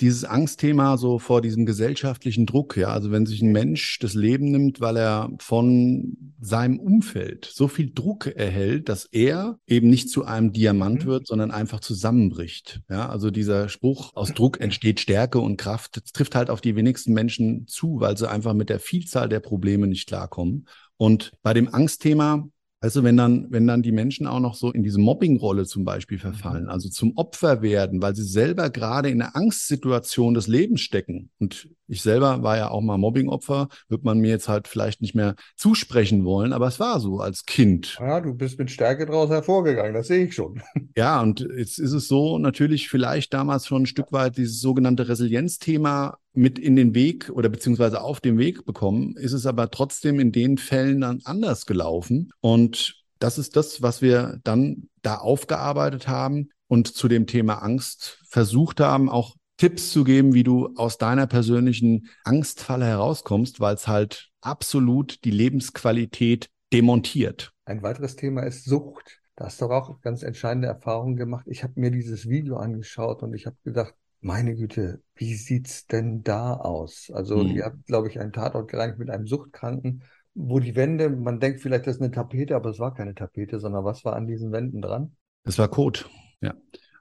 dieses Angstthema so vor diesem gesellschaftlichen Druck, ja, also wenn sich ein Mensch das Leben nimmt, weil er von seinem Umfeld so viel Druck erhält, dass er eben nicht zu einem Diamant mhm. wird, sondern einfach zusammenbricht. Ja, also dieser Spruch, aus Druck entsteht Stärke und Kraft, das trifft halt auf die wenigsten Menschen zu, weil sie einfach mit der Vielzahl der Probleme nicht klarkommen. Und bei dem Angstthema Weißt du, wenn dann, wenn dann die Menschen auch noch so in diese Mobbing-Rolle zum Beispiel verfallen, mhm. also zum Opfer werden, weil sie selber gerade in einer Angstsituation des Lebens stecken. Und ich selber war ja auch mal Mobbing-Opfer, wird man mir jetzt halt vielleicht nicht mehr zusprechen wollen, aber es war so als Kind. Ja, du bist mit Stärke daraus hervorgegangen, das sehe ich schon. Ja, und jetzt ist es so, natürlich vielleicht damals schon ein Stück weit dieses sogenannte Resilienzthema mit in den Weg oder beziehungsweise auf den Weg bekommen, ist es aber trotzdem in den Fällen dann anders gelaufen. Und das ist das, was wir dann da aufgearbeitet haben und zu dem Thema Angst versucht haben, auch Tipps zu geben, wie du aus deiner persönlichen Angstfalle herauskommst, weil es halt absolut die Lebensqualität demontiert. Ein weiteres Thema ist Sucht. Da hast du auch ganz entscheidende Erfahrungen gemacht. Ich habe mir dieses Video angeschaut und ich habe gedacht, meine Güte, wie sieht's denn da aus? Also, hm. ihr habt, glaube ich, einen Tatort gereinigt mit einem Suchtkranken, wo die Wände, man denkt vielleicht, das ist eine Tapete, aber es war keine Tapete, sondern was war an diesen Wänden dran? Es war Kot, ja.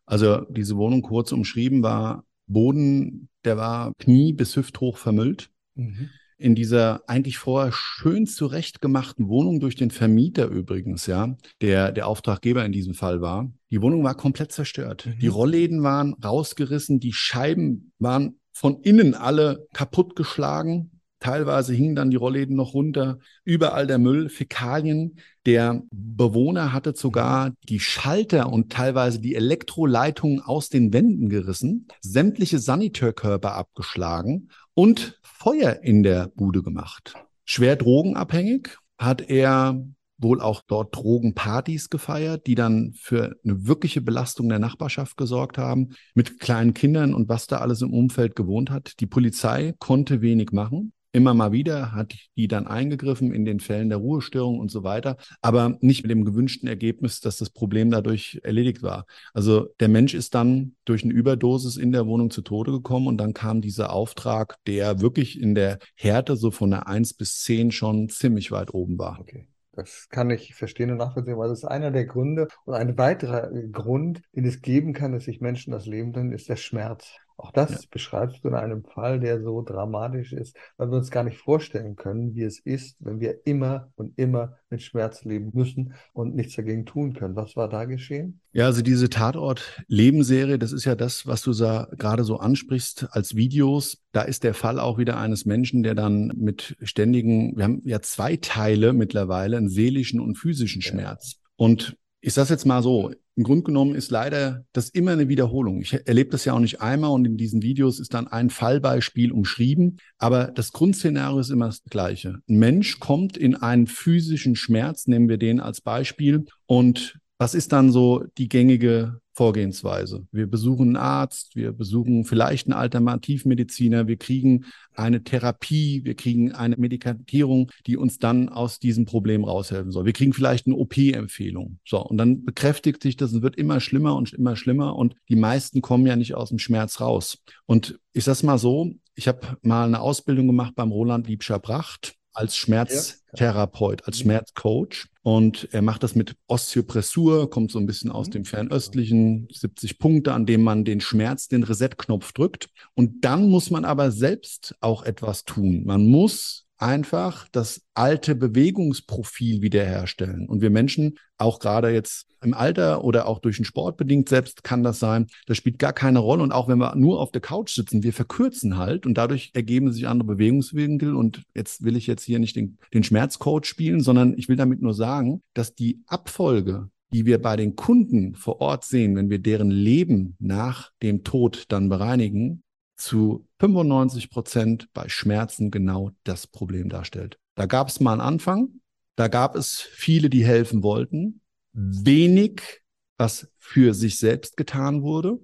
Also diese Wohnung kurz umschrieben war Boden, der war knie bis hüfthoch vermüllt. Mhm in dieser eigentlich vorher schön zurechtgemachten Wohnung durch den Vermieter übrigens, ja, der der Auftraggeber in diesem Fall war. Die Wohnung war komplett zerstört. Mhm. Die Rollläden waren rausgerissen, die Scheiben waren von innen alle kaputtgeschlagen. Teilweise hingen dann die Rollläden noch runter. Überall der Müll, Fäkalien. Der Bewohner hatte sogar die Schalter und teilweise die Elektroleitungen aus den Wänden gerissen, sämtliche Sanitärkörper abgeschlagen und Feuer in der Bude gemacht. Schwer drogenabhängig hat er wohl auch dort Drogenpartys gefeiert, die dann für eine wirkliche Belastung der Nachbarschaft gesorgt haben, mit kleinen Kindern und was da alles im Umfeld gewohnt hat. Die Polizei konnte wenig machen. Immer mal wieder hat die dann eingegriffen in den Fällen der Ruhestörung und so weiter, aber nicht mit dem gewünschten Ergebnis, dass das Problem dadurch erledigt war. Also der Mensch ist dann durch eine Überdosis in der Wohnung zu Tode gekommen und dann kam dieser Auftrag, der wirklich in der Härte so von der 1 bis 10 schon ziemlich weit oben war. Okay. Das kann ich verstehen und nachvollziehen, weil das ist einer der Gründe. Und ein weiterer Grund, den es geben kann, dass sich Menschen das Leben nehmen, ist der Schmerz. Auch das ja. beschreibst du in einem Fall, der so dramatisch ist, weil wir uns gar nicht vorstellen können, wie es ist, wenn wir immer und immer mit Schmerz leben müssen und nichts dagegen tun können. Was war da geschehen? Ja, also diese Tatort-Lebenserie, das ist ja das, was du da gerade so ansprichst als Videos. Da ist der Fall auch wieder eines Menschen, der dann mit ständigen, wir haben ja zwei Teile mittlerweile, einen seelischen und physischen Schmerz. Ja. Und ich sage jetzt mal so, im Grunde genommen ist leider das immer eine Wiederholung. Ich erlebe das ja auch nicht einmal und in diesen Videos ist dann ein Fallbeispiel umschrieben, aber das Grundszenario ist immer das gleiche. Ein Mensch kommt in einen physischen Schmerz, nehmen wir den als Beispiel, und was ist dann so die gängige Vorgehensweise? Wir besuchen einen Arzt, wir besuchen vielleicht einen Alternativmediziner, wir kriegen eine Therapie, wir kriegen eine Medikatierung, die uns dann aus diesem Problem raushelfen soll. Wir kriegen vielleicht eine OP-Empfehlung. So, und dann bekräftigt sich das und wird immer schlimmer und immer schlimmer und die meisten kommen ja nicht aus dem Schmerz raus. Und ich sag's mal so, ich habe mal eine Ausbildung gemacht beim Roland Liebscher Bracht als Schmerztherapeut, als mhm. Schmerzcoach. Und er macht das mit Osteopressur, kommt so ein bisschen aus mhm. dem Fernöstlichen, 70 Punkte, an dem man den Schmerz, den Reset-Knopf drückt. Und dann muss man aber selbst auch etwas tun. Man muss einfach das alte Bewegungsprofil wiederherstellen. Und wir Menschen, auch gerade jetzt im Alter oder auch durch den Sport bedingt selbst kann das sein, das spielt gar keine Rolle. Und auch wenn wir nur auf der Couch sitzen, wir verkürzen halt und dadurch ergeben sich andere Bewegungswinkel. Und jetzt will ich jetzt hier nicht den, den Schmerzcoach spielen, sondern ich will damit nur sagen, dass die Abfolge die wir bei den Kunden vor Ort sehen, wenn wir deren Leben nach dem Tod dann bereinigen, zu 95 Prozent bei Schmerzen genau das Problem darstellt. Da gab es mal einen Anfang, da gab es viele, die helfen wollten, wenig, was für sich selbst getan wurde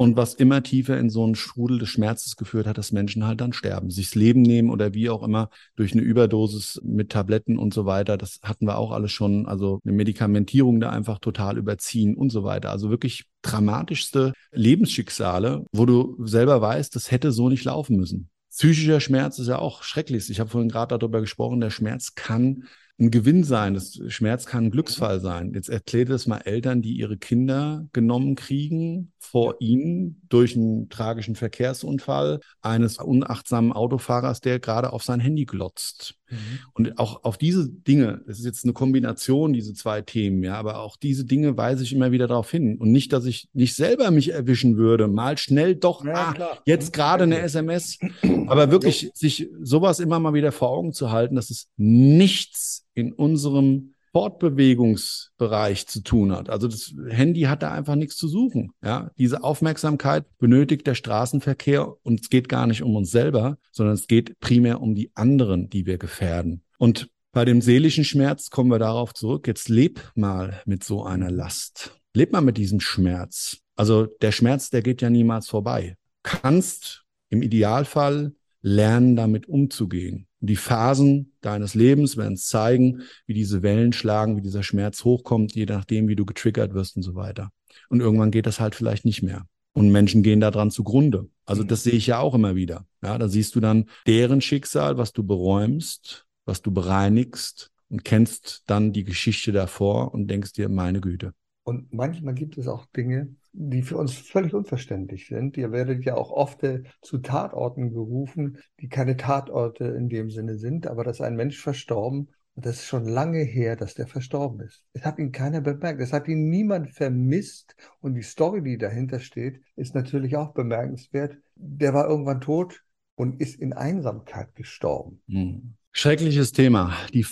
Und was immer tiefer in so einen Strudel des Schmerzes geführt hat, dass Menschen halt dann sterben, sich das Leben nehmen oder wie auch immer durch eine Überdosis mit Tabletten und so weiter. Das hatten wir auch alles schon. Also eine Medikamentierung da einfach total überziehen und so weiter. Also wirklich dramatischste Lebensschicksale, wo du selber weißt, das hätte so nicht laufen müssen. Psychischer Schmerz ist ja auch schrecklich. Ich habe vorhin gerade darüber gesprochen, der Schmerz kann ein Gewinn sein. Das Schmerz kann ein Glücksfall sein. Jetzt erklärt es mal Eltern, die ihre Kinder genommen kriegen vor ihnen durch einen tragischen Verkehrsunfall eines unachtsamen Autofahrers, der gerade auf sein Handy glotzt. Mhm. Und auch auf diese Dinge, das ist jetzt eine Kombination, diese zwei Themen, ja, aber auch diese Dinge weise ich immer wieder darauf hin. Und nicht, dass ich nicht selber mich erwischen würde, mal schnell doch, ja, ah, jetzt gerade eine SMS, aber wirklich sich sowas immer mal wieder vor Augen zu halten, dass es nichts in unserem Fortbewegungsbereich zu tun hat. Also das Handy hat da einfach nichts zu suchen. Ja, diese Aufmerksamkeit benötigt der Straßenverkehr und es geht gar nicht um uns selber, sondern es geht primär um die anderen, die wir gefährden. Und bei dem seelischen Schmerz kommen wir darauf zurück. Jetzt leb mal mit so einer Last. Leb mal mit diesem Schmerz. Also der Schmerz, der geht ja niemals vorbei. Kannst im Idealfall lernen, damit umzugehen. Die Phasen deines Lebens werden zeigen, wie diese Wellen schlagen, wie dieser Schmerz hochkommt, je nachdem, wie du getriggert wirst und so weiter. Und irgendwann geht das halt vielleicht nicht mehr. Und Menschen gehen daran zugrunde. Also das sehe ich ja auch immer wieder. Ja, da siehst du dann deren Schicksal, was du beräumst, was du bereinigst und kennst dann die Geschichte davor und denkst dir, meine Güte. Und manchmal gibt es auch Dinge, die für uns völlig unverständlich sind. Ihr werdet ja auch oft äh, zu Tatorten gerufen, die keine Tatorte in dem Sinne sind, aber da ist ein Mensch verstorben und das ist schon lange her, dass der verstorben ist. Es hat ihn keiner bemerkt, es hat ihn niemand vermisst und die Story, die dahinter steht, ist natürlich auch bemerkenswert. Der war irgendwann tot und ist in Einsamkeit gestorben. Hm. Schreckliches Thema, die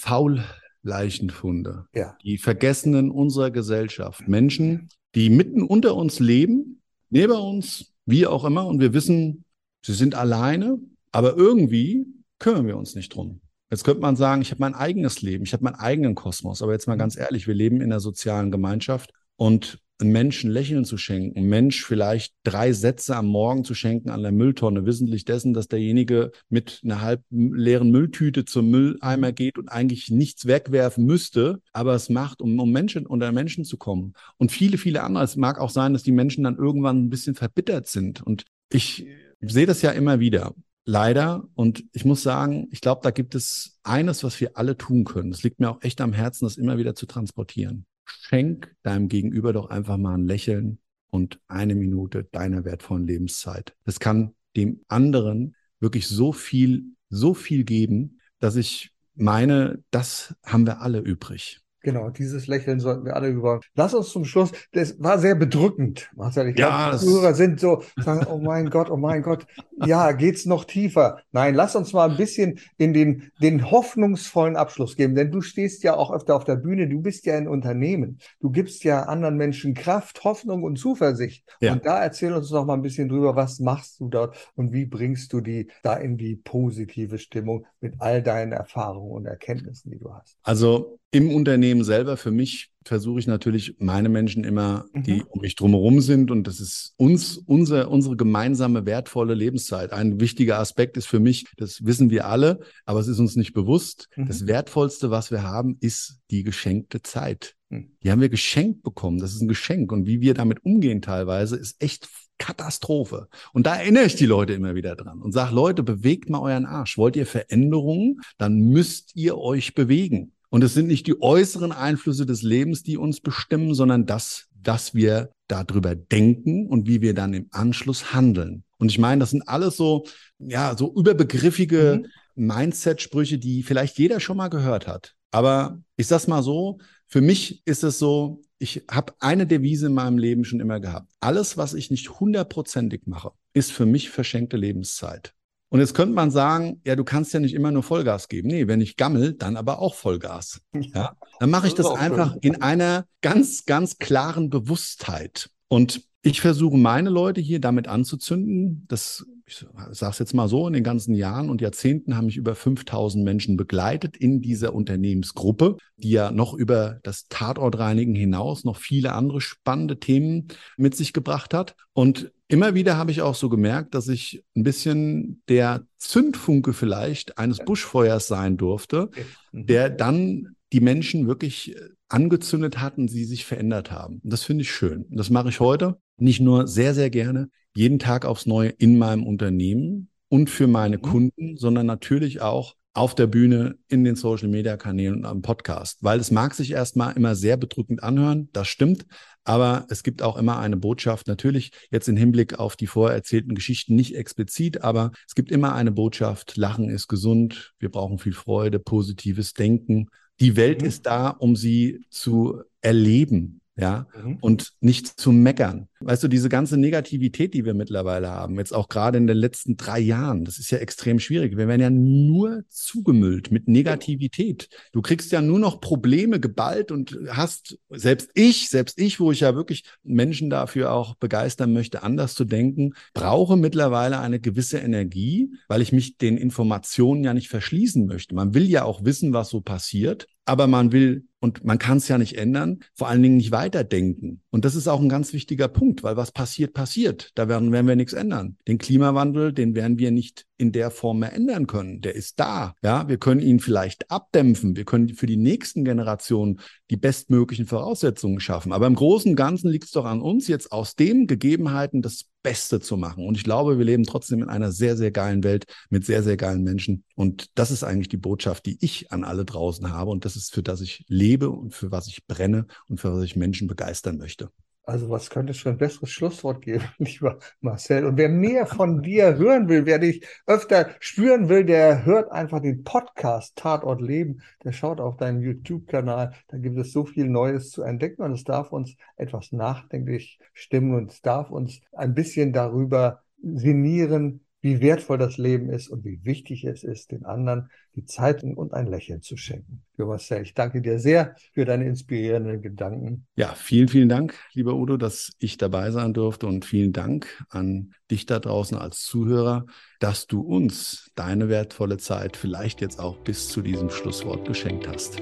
Faulleichenfunde, ja. die Vergessenen unserer Gesellschaft. Menschen, die mitten unter uns leben, neben uns, wie auch immer, und wir wissen, sie sind alleine, aber irgendwie kümmern wir uns nicht drum. Jetzt könnte man sagen, ich habe mein eigenes Leben, ich habe meinen eigenen Kosmos, aber jetzt mal ganz ehrlich, wir leben in einer sozialen Gemeinschaft und Menschen Lächeln zu schenken, Mensch vielleicht drei Sätze am Morgen zu schenken an der Mülltonne, wissentlich dessen, dass derjenige mit einer halb leeren Mülltüte zum Mülleimer geht und eigentlich nichts wegwerfen müsste, aber es macht, um, um Menschen unter Menschen zu kommen. Und viele, viele andere. Es mag auch sein, dass die Menschen dann irgendwann ein bisschen verbittert sind. Und ich sehe das ja immer wieder. Leider. Und ich muss sagen, ich glaube, da gibt es eines, was wir alle tun können. Es liegt mir auch echt am Herzen, das immer wieder zu transportieren schenk deinem Gegenüber doch einfach mal ein Lächeln und eine Minute deiner wertvollen Lebenszeit. Das kann dem anderen wirklich so viel, so viel geben, dass ich meine, das haben wir alle übrig. Genau, dieses Lächeln sollten wir alle über. Lass uns zum Schluss, das war sehr bedrückend, Marcel. Ich glaube, ja, die Zuhörer sind so, sagen, oh mein Gott, oh mein Gott, ja, geht's noch tiefer? Nein, lass uns mal ein bisschen in den, den hoffnungsvollen Abschluss geben, denn du stehst ja auch öfter auf der Bühne, du bist ja ein Unternehmen. Du gibst ja anderen Menschen Kraft, Hoffnung und Zuversicht. Ja. Und da erzähl uns noch mal ein bisschen drüber, was machst du dort und wie bringst du die da in die positive Stimmung mit all deinen Erfahrungen und Erkenntnissen, die du hast? Also im Unternehmen selber, für mich versuche ich natürlich meine Menschen immer, die mhm. um mich drumherum sind. Und das ist uns, unser, unsere gemeinsame wertvolle Lebenszeit. Ein wichtiger Aspekt ist für mich, das wissen wir alle, aber es ist uns nicht bewusst. Mhm. Das Wertvollste, was wir haben, ist die geschenkte Zeit. Mhm. Die haben wir geschenkt bekommen. Das ist ein Geschenk. Und wie wir damit umgehen teilweise, ist echt Katastrophe. Und da erinnere ich die Leute immer wieder dran und sage, Leute, bewegt mal euren Arsch. Wollt ihr Veränderungen? Dann müsst ihr euch bewegen. Und es sind nicht die äußeren Einflüsse des Lebens, die uns bestimmen, sondern das, dass wir darüber denken und wie wir dann im Anschluss handeln. Und ich meine, das sind alles so, ja, so überbegriffige mhm. Mindset-Sprüche, die vielleicht jeder schon mal gehört hat. Aber ich sag's mal so, für mich ist es so, ich habe eine Devise in meinem Leben schon immer gehabt. Alles, was ich nicht hundertprozentig mache, ist für mich verschenkte Lebenszeit. Und jetzt könnte man sagen, ja, du kannst ja nicht immer nur Vollgas geben. Nee, wenn ich gammel, dann aber auch Vollgas. Ja, dann mache ich das, das einfach schön. in einer ganz, ganz klaren Bewusstheit. Und ich versuche meine Leute hier damit anzuzünden. Das ich sage es jetzt mal so, in den ganzen Jahren und Jahrzehnten haben mich über 5000 Menschen begleitet in dieser Unternehmensgruppe, die ja noch über das Tatortreinigen hinaus noch viele andere spannende Themen mit sich gebracht hat. Und immer wieder habe ich auch so gemerkt, dass ich ein bisschen der Zündfunke vielleicht eines Buschfeuers sein durfte, mhm. der dann die Menschen wirklich angezündet hat und sie sich verändert haben. Und das finde ich schön. Das mache ich heute nicht nur sehr, sehr gerne, jeden Tag aufs Neue in meinem Unternehmen und für meine mhm. Kunden, sondern natürlich auch auf der Bühne, in den Social Media Kanälen und am Podcast. Weil es mag sich erstmal immer sehr bedrückend anhören, das stimmt, aber es gibt auch immer eine Botschaft, natürlich jetzt im Hinblick auf die vorher erzählten Geschichten nicht explizit, aber es gibt immer eine Botschaft, Lachen ist gesund, wir brauchen viel Freude, positives Denken. Die Welt mhm. ist da, um sie zu erleben ja, mhm. und nicht zu meckern. Weißt du, diese ganze Negativität, die wir mittlerweile haben, jetzt auch gerade in den letzten drei Jahren, das ist ja extrem schwierig. Wir werden ja nur zugemüllt mit Negativität. Du kriegst ja nur noch Probleme geballt und hast, selbst ich, selbst ich, wo ich ja wirklich Menschen dafür auch begeistern möchte, anders zu denken, brauche mittlerweile eine gewisse Energie, weil ich mich den Informationen ja nicht verschließen möchte. Man will ja auch wissen, was so passiert, aber man will und man kann es ja nicht ändern, vor allen Dingen nicht weiterdenken. Und das ist auch ein ganz wichtiger Punkt, weil was passiert, passiert. Da werden, werden wir nichts ändern. Den Klimawandel, den werden wir nicht in der Form mehr ändern können. Der ist da. Ja, wir können ihn vielleicht abdämpfen. Wir können für die nächsten Generationen die bestmöglichen Voraussetzungen schaffen. Aber im Großen und Ganzen liegt es doch an uns, jetzt aus den Gegebenheiten das Beste zu machen. Und ich glaube, wir leben trotzdem in einer sehr, sehr geilen Welt mit sehr, sehr geilen Menschen. Und das ist eigentlich die Botschaft, die ich an alle draußen habe. Und das ist, für das ich lebe und für was ich brenne und für was ich Menschen begeistern möchte. Also was könnte es für ein besseres Schlusswort geben, lieber Marcel? Und wer mehr von dir hören will, wer dich öfter spüren will, der hört einfach den Podcast Tatort Leben. Der schaut auf deinen YouTube-Kanal. Da gibt es so viel Neues zu entdecken und es darf uns etwas nachdenklich stimmen und es darf uns ein bisschen darüber sinnieren, wie wertvoll das Leben ist und wie wichtig es ist, den anderen die Zeit und ein Lächeln zu schenken. Marcel, ich danke dir sehr für deine inspirierenden Gedanken. Ja, vielen, vielen Dank, lieber Udo, dass ich dabei sein durfte und vielen Dank an dich da draußen als Zuhörer, dass du uns deine wertvolle Zeit vielleicht jetzt auch bis zu diesem Schlusswort geschenkt hast.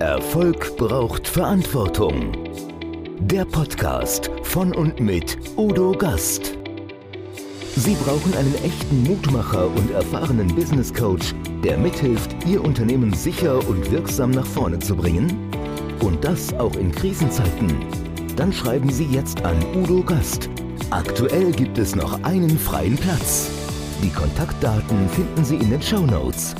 Erfolg braucht Verantwortung. Der Podcast von und mit Udo Gast. Sie brauchen einen echten Mutmacher und erfahrenen Business Coach, der mithilft, Ihr Unternehmen sicher und wirksam nach vorne zu bringen? Und das auch in Krisenzeiten? Dann schreiben Sie jetzt an Udo Gast. Aktuell gibt es noch einen freien Platz. Die Kontaktdaten finden Sie in den Show Notes.